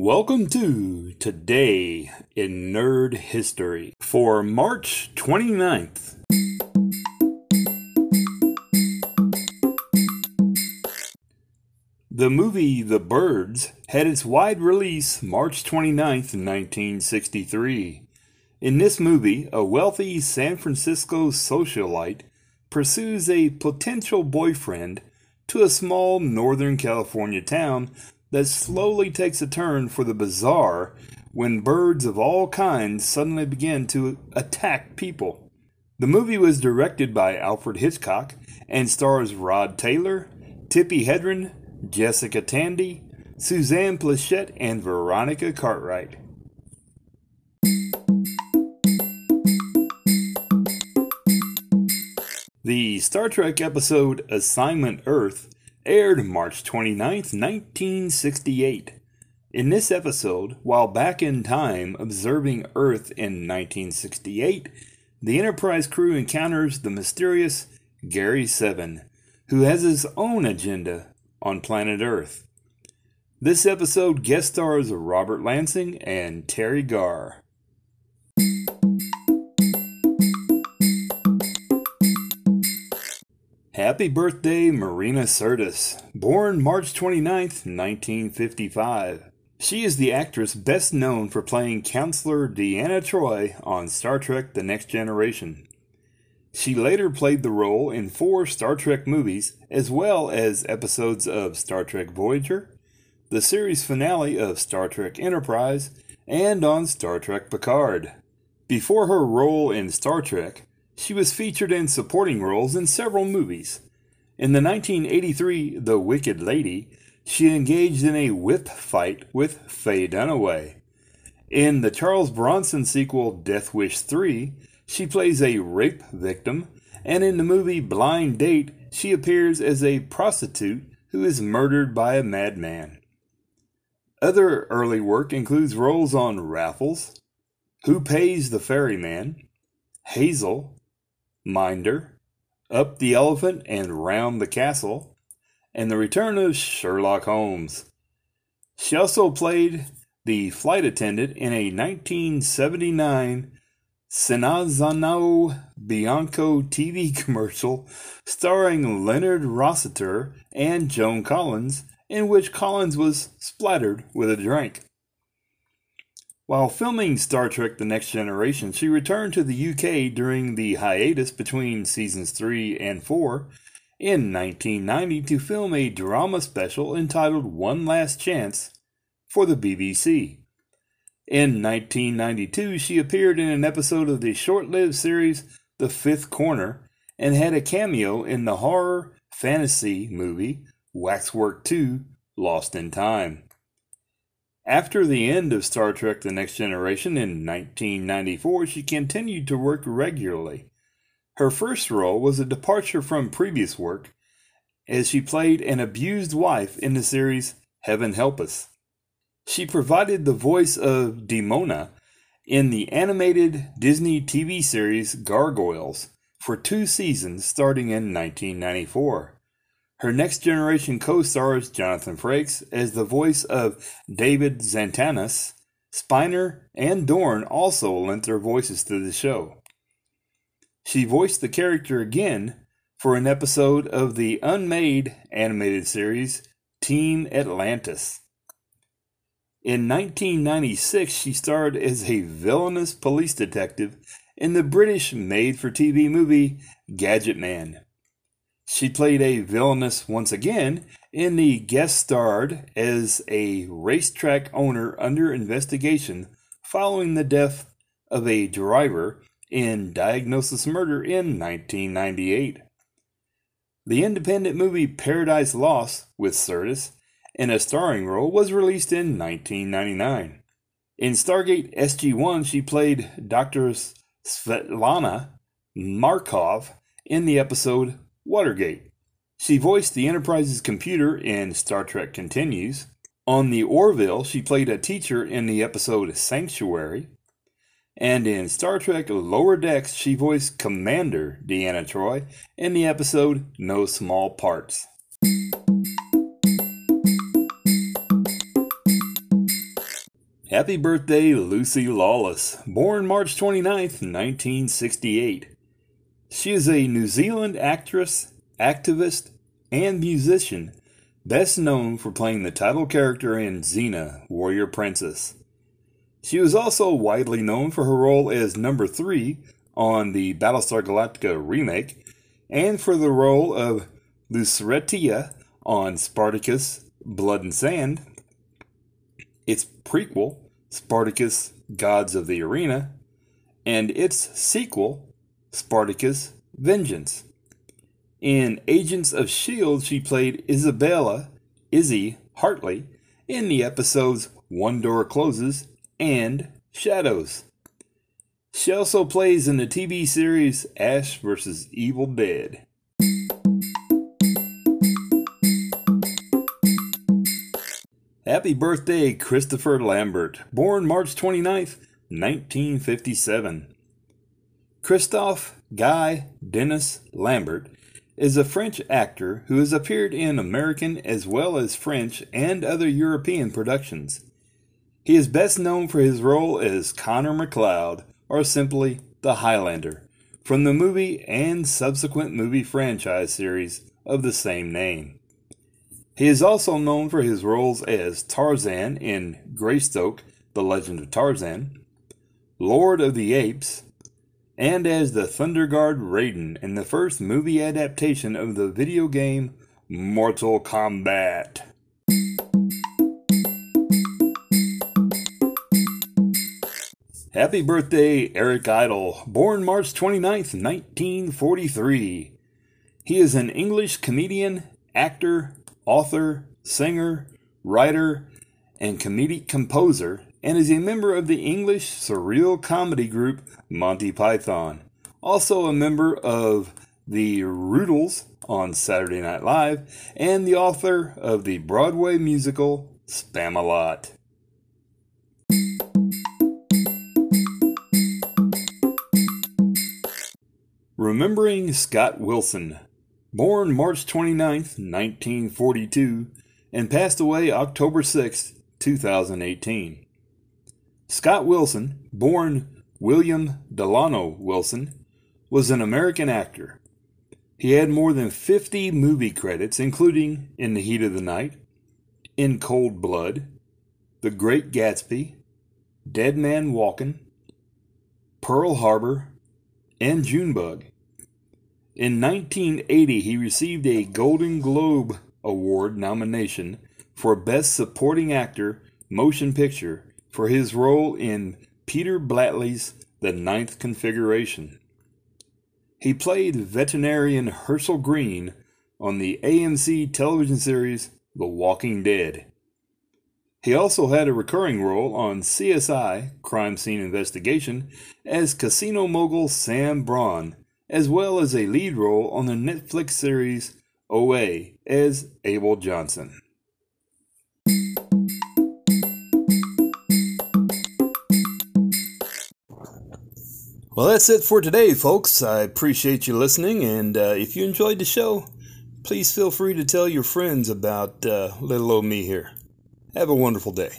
Welcome to Today in Nerd History for March 29th. The movie The Birds had its wide release March 29th, 1963. In this movie, a wealthy San Francisco socialite pursues a potential boyfriend to a small Northern California town that slowly takes a turn for the bizarre when birds of all kinds suddenly begin to attack people. The movie was directed by Alfred Hitchcock and stars Rod Taylor, Tippi Hedren, Jessica Tandy, Suzanne Pleshette, and Veronica Cartwright. The Star Trek episode Assignment Earth aired March 29, 1968. In this episode, while back in time observing Earth in 1968, the Enterprise crew encounters the mysterious Gary Seven, who has his own agenda on planet Earth. This episode guest stars Robert Lansing and Teri Garr. Happy birthday, Marina Sirtis, born March 29, 1955. She is the actress best known for playing Counselor Deanna Troi on Star Trek The Next Generation. She later played the role in four Star Trek movies, as well as episodes of Star Trek Voyager, the series finale of Star Trek Enterprise, and on Star Trek Picard. Before her role in Star Trek, she was featured in supporting roles in several movies. In the 1983 The Wicked Lady, she engaged in a whip fight with Faye Dunaway. In the Charles Bronson sequel Death Wish 3, she plays a rape victim, and in the movie Blind Date, she appears as a prostitute who is murdered by a madman. Other early work includes roles on Raffles, Who Pays the Ferryman, Hazell, Minder, Up the Elephant and Round the Castle, and the return of Sherlock Holmes. She also played the flight attendant in a 1979 Cinzano Bianco TV commercial starring Leonard Rossiter and Joan Collins, in which Collins was splattered with a drink. While filming Star Trek The Next Generation, she returned to the UK during the hiatus between seasons 3 and 4 in 1990 to film a drama special entitled One Last Chance for the BBC. In 1992, she appeared in an episode of the short lived series The Fifth Corner and had a cameo in the horror fantasy movie Waxwork 2 Lost in Time. After the end of Star Trek The Next Generation in 1994, she continued to work regularly. Her first role was a departure from previous work, as she played an abused wife in the series Heaven Help Us. She provided the voice of Demona in the animated Disney TV series Gargoyles for two seasons starting in 1994. Her next generation co stars Jonathan Frakes as the voice of David Xanatos. Spiner and Dorn also lent their voices to the show. She voiced the character again for an episode of the unmade animated series Team Atlantis. In 1996, she starred as a villainous police detective in the British made for TV movie Gadget Man. She played a villainess once again in the guest starred as a racetrack owner under investigation following the death of a driver in Diagnosis Murder in 1998. The independent movie Paradise Lost with Sirtis in a starring role was released in 1999. In Stargate SG 1, she played Dr. Svetlana Markov in the episode Watergate. She voiced the Enterprise's computer in Star Trek Continues. On the Orville, she played a teacher in the episode Sanctuary. And in Star Trek Lower Decks, she voiced Commander Deanna Troi in the episode No Small Parts. Happy birthday, Lucy Lawless, born March 29, 1968. She is a New Zealand actress, activist, and musician, best known for playing the title character in Xena, Warrior Princess. She was also widely known for her role as number 3 on the Battlestar Galactica remake, and for the role of Lucretia on Spartacus Blood and Sand, its prequel, Spartacus Gods of the Arena, and its sequel, Spartacus Vengeance. In Agents of S.H.I.E.L.D., she played Isabella, Izzy Hartley, in the episodes One Door Closes and Shadows. She also plays in the TV series Ash vs. Evil Dead. Happy birthday, Christopher Lambert, born March 29th, 1957. Christophe Guy Denis Lambert is a French actor who has appeared in American as well as French and other European productions. He is best known for his role as Connor MacLeod, or simply the Highlander, from the movie and subsequent movie franchise series of the same name. He is also known for his roles as Tarzan in Greystoke, The Legend of Tarzan, Lord of the Apes, and as the Thunder Guard Raiden in the first movie adaptation of the video game Mortal Kombat. Happy birthday, Eric Idle, born March 29, 1943. He is an English comedian, actor, author, singer, writer, and comedic composer and is a member of the English surreal comedy group Monty Python. Also a member of the Rutles on Saturday Night Live, and the author of the Broadway musical Spamalot. Remembering Scott Wilson, born March 29, 1942, and passed away October 6, 2018. Scott Wilson, born William Delano Wilson, was an American actor. He had more than 50 movie credits, including In the Heat of the Night, In Cold Blood, The Great Gatsby, Dead Man Walkin', Pearl Harbor, and Junebug. In 1980, he received a Golden Globe Award nomination for Best Supporting Actor Motion Picture for his role in Peter Blatty's The Ninth Configuration. He played veterinarian Herschel Green on the AMC television series The Walking Dead. He also had a recurring role on CSI Crime Scene Investigation as casino mogul Sam Braun, as well as a lead role on the Netflix series OA as Abel Johnson. Well, that's it for today, folks. I appreciate you listening, and uh, if you enjoyed the show, please feel free to tell your friends about uh, little old me here. Have a wonderful day.